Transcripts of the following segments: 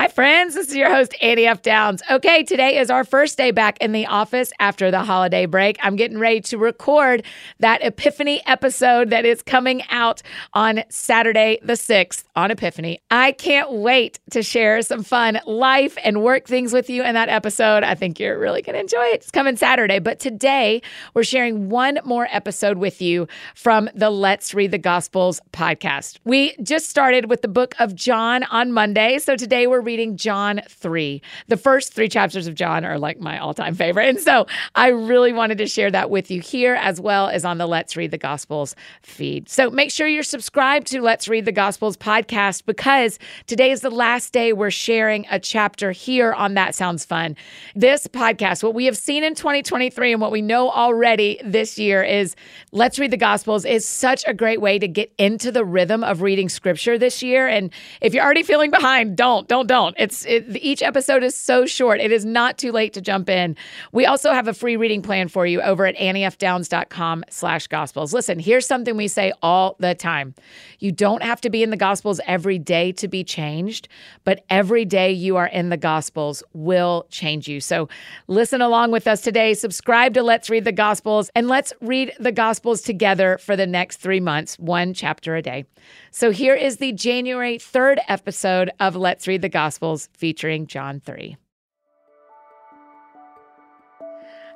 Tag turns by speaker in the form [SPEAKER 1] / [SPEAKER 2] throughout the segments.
[SPEAKER 1] Hi, friends. This is your host, Annie F. Downs. Okay, today is our first day back in the office after the holiday break. I'm getting ready to record that Epiphany episode that is coming out on Saturday, the 6th, on Epiphany. I can't wait to share some fun life and work things with you in that episode. I think you're really going to enjoy it. It's coming Saturday. But today, we're sharing one more episode with you from the Let's Read the Gospels podcast. We just started with the book of John on Monday. So today, we're reading John 3. The first three chapters of John are like my all time favorite. And so I really wanted to share that with you here as well as on the Let's Read the Gospels feed. So make sure you're subscribed to Let's Read the Gospels podcast because today is the last day we're sharing a chapter here on That Sounds Fun. This podcast, what we have seen in 2023 and what we know already this year is Let's Read the Gospels is such a great way to get into the rhythm of reading scripture this year. And if you're already feeling behind, don't, don't, don't don't. It's it, each episode is so short. It is not too late to jump in. We also have a free reading plan for you over at anniefdowns.com slash gospels. Listen, here's something we say all the time. You don't have to be in the gospels every day to be changed, but every day you are in the gospels will change you. So listen along with us today. Subscribe to Let's Read the Gospels and let's read the gospels together for the next three months, one chapter a day. So here is the January 3rd episode of Let's Read the Gospels featuring John 3.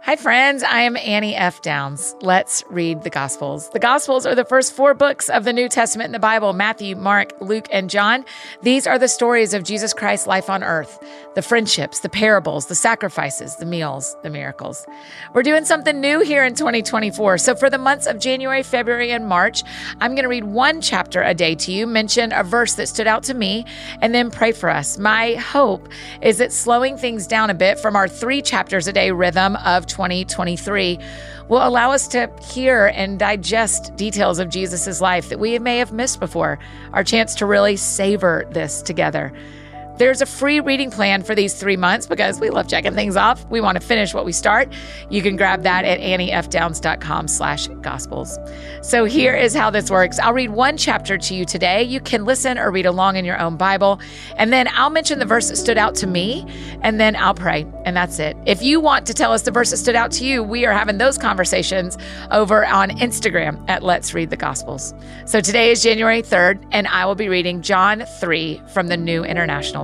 [SPEAKER 1] Hi, friends. I am Annie F. Downs. Let's read the Gospels. The Gospels are the first four books of the New Testament in the Bible Matthew, Mark, Luke, and John. These are the stories of Jesus Christ's life on earth the friendships, the parables, the sacrifices, the meals, the miracles. We're doing something new here in 2024. So, for the months of January, February, and March, I'm going to read one chapter a day to you, mention a verse that stood out to me, and then pray for us. My hope is that slowing things down a bit from our three chapters a day rhythm of 2023 will allow us to hear and digest details of Jesus' life that we may have missed before, our chance to really savor this together. There's a free reading plan for these three months because we love checking things off. We want to finish what we start. You can grab that at anniefdowns.com slash gospels. So here is how this works. I'll read one chapter to you today. You can listen or read along in your own Bible. And then I'll mention the verse that stood out to me, and then I'll pray. And that's it. If you want to tell us the verse that stood out to you, we are having those conversations over on Instagram at Let's Read the Gospels. So today is January 3rd, and I will be reading John 3 from the New International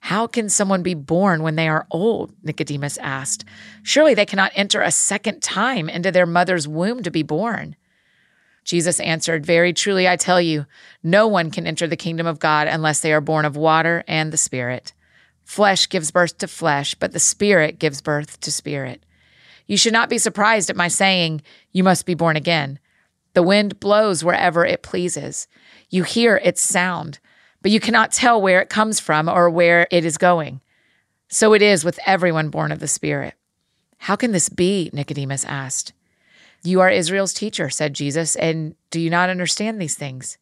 [SPEAKER 1] How can someone be born when they are old? Nicodemus asked. Surely they cannot enter a second time into their mother's womb to be born. Jesus answered, Very truly, I tell you, no one can enter the kingdom of God unless they are born of water and the Spirit. Flesh gives birth to flesh, but the Spirit gives birth to spirit. You should not be surprised at my saying, You must be born again. The wind blows wherever it pleases. You hear its sound but you cannot tell where it comes from or where it is going. So it is with everyone born of the Spirit. How can this be? Nicodemus asked. You are Israel's teacher, said Jesus, and do you not understand these things?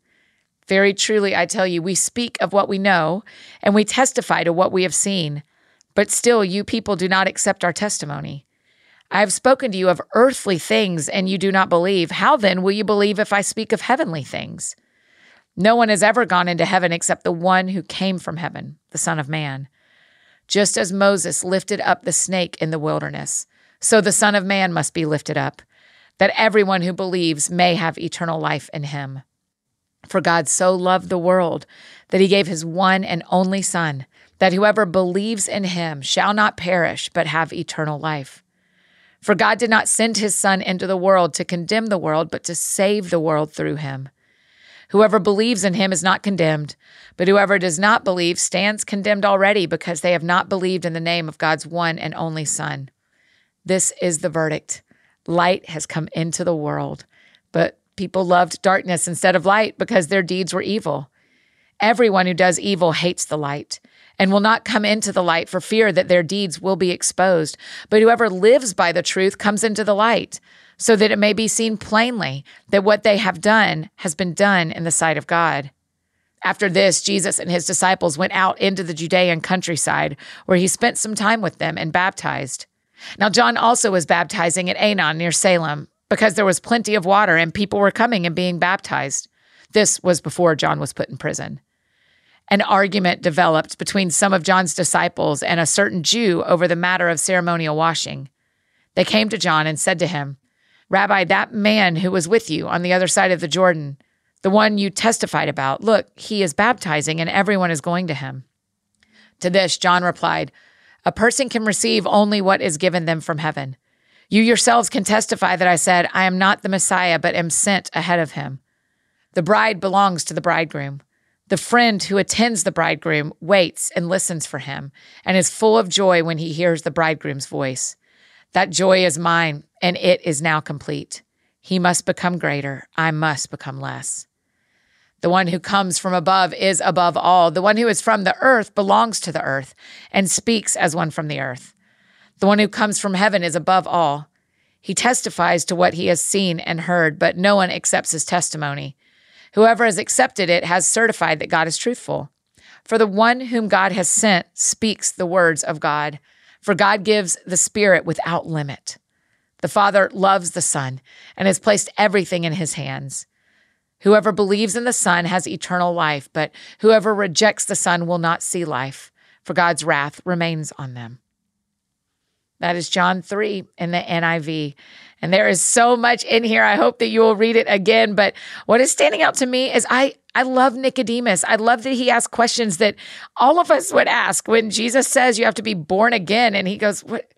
[SPEAKER 1] Very truly, I tell you, we speak of what we know, and we testify to what we have seen, but still you people do not accept our testimony. I have spoken to you of earthly things, and you do not believe. How then will you believe if I speak of heavenly things? No one has ever gone into heaven except the one who came from heaven, the Son of Man. Just as Moses lifted up the snake in the wilderness, so the Son of Man must be lifted up, that everyone who believes may have eternal life in him. For God so loved the world that he gave his one and only Son, that whoever believes in him shall not perish, but have eternal life. For God did not send his Son into the world to condemn the world, but to save the world through him. Whoever believes in him is not condemned, but whoever does not believe stands condemned already because they have not believed in the name of God's one and only Son. This is the verdict light has come into the world, but people loved darkness instead of light because their deeds were evil. Everyone who does evil hates the light and will not come into the light for fear that their deeds will be exposed. But whoever lives by the truth comes into the light, so that it may be seen plainly that what they have done has been done in the sight of God. After this, Jesus and his disciples went out into the Judean countryside, where he spent some time with them and baptized. Now, John also was baptizing at Aenon near Salem, because there was plenty of water and people were coming and being baptized. This was before John was put in prison. An argument developed between some of John's disciples and a certain Jew over the matter of ceremonial washing. They came to John and said to him, Rabbi, that man who was with you on the other side of the Jordan, the one you testified about, look, he is baptizing and everyone is going to him. To this, John replied, A person can receive only what is given them from heaven. You yourselves can testify that I said, I am not the Messiah, but am sent ahead of him. The bride belongs to the bridegroom. The friend who attends the bridegroom waits and listens for him and is full of joy when he hears the bridegroom's voice. That joy is mine, and it is now complete. He must become greater, I must become less. The one who comes from above is above all. The one who is from the earth belongs to the earth and speaks as one from the earth. The one who comes from heaven is above all. He testifies to what he has seen and heard, but no one accepts his testimony. Whoever has accepted it has certified that God is truthful. For the one whom God has sent speaks the words of God, for God gives the Spirit without limit. The Father loves the Son and has placed everything in his hands. Whoever believes in the Son has eternal life, but whoever rejects the Son will not see life, for God's wrath remains on them. That is John 3 in the NIV. And there is so much in here. I hope that you will read it again. But what is standing out to me is I, I love Nicodemus. I love that he asks questions that all of us would ask when Jesus says you have to be born again. And he goes, What?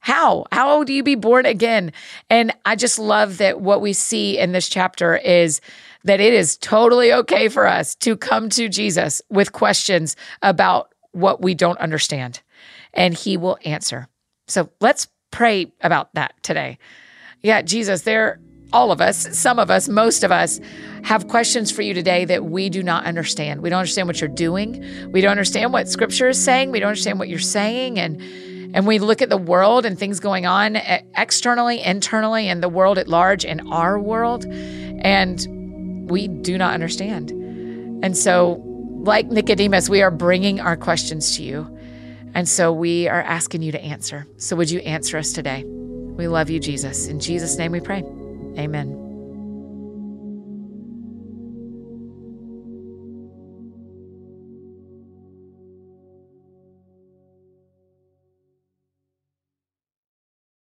[SPEAKER 1] How? How do you be born again? And I just love that what we see in this chapter is that it is totally okay for us to come to Jesus with questions about what we don't understand, and he will answer. So let's pray about that today. Yeah, Jesus, there, all of us, some of us, most of us have questions for you today that we do not understand. We don't understand what you're doing. We don't understand what scripture is saying. We don't understand what you're saying. And and we look at the world and things going on externally, internally, and the world at large in our world, and we do not understand. And so, like Nicodemus, we are bringing our questions to you. And so we are asking you to answer. So would you answer us today? We love you, Jesus. In Jesus' name we pray. Amen.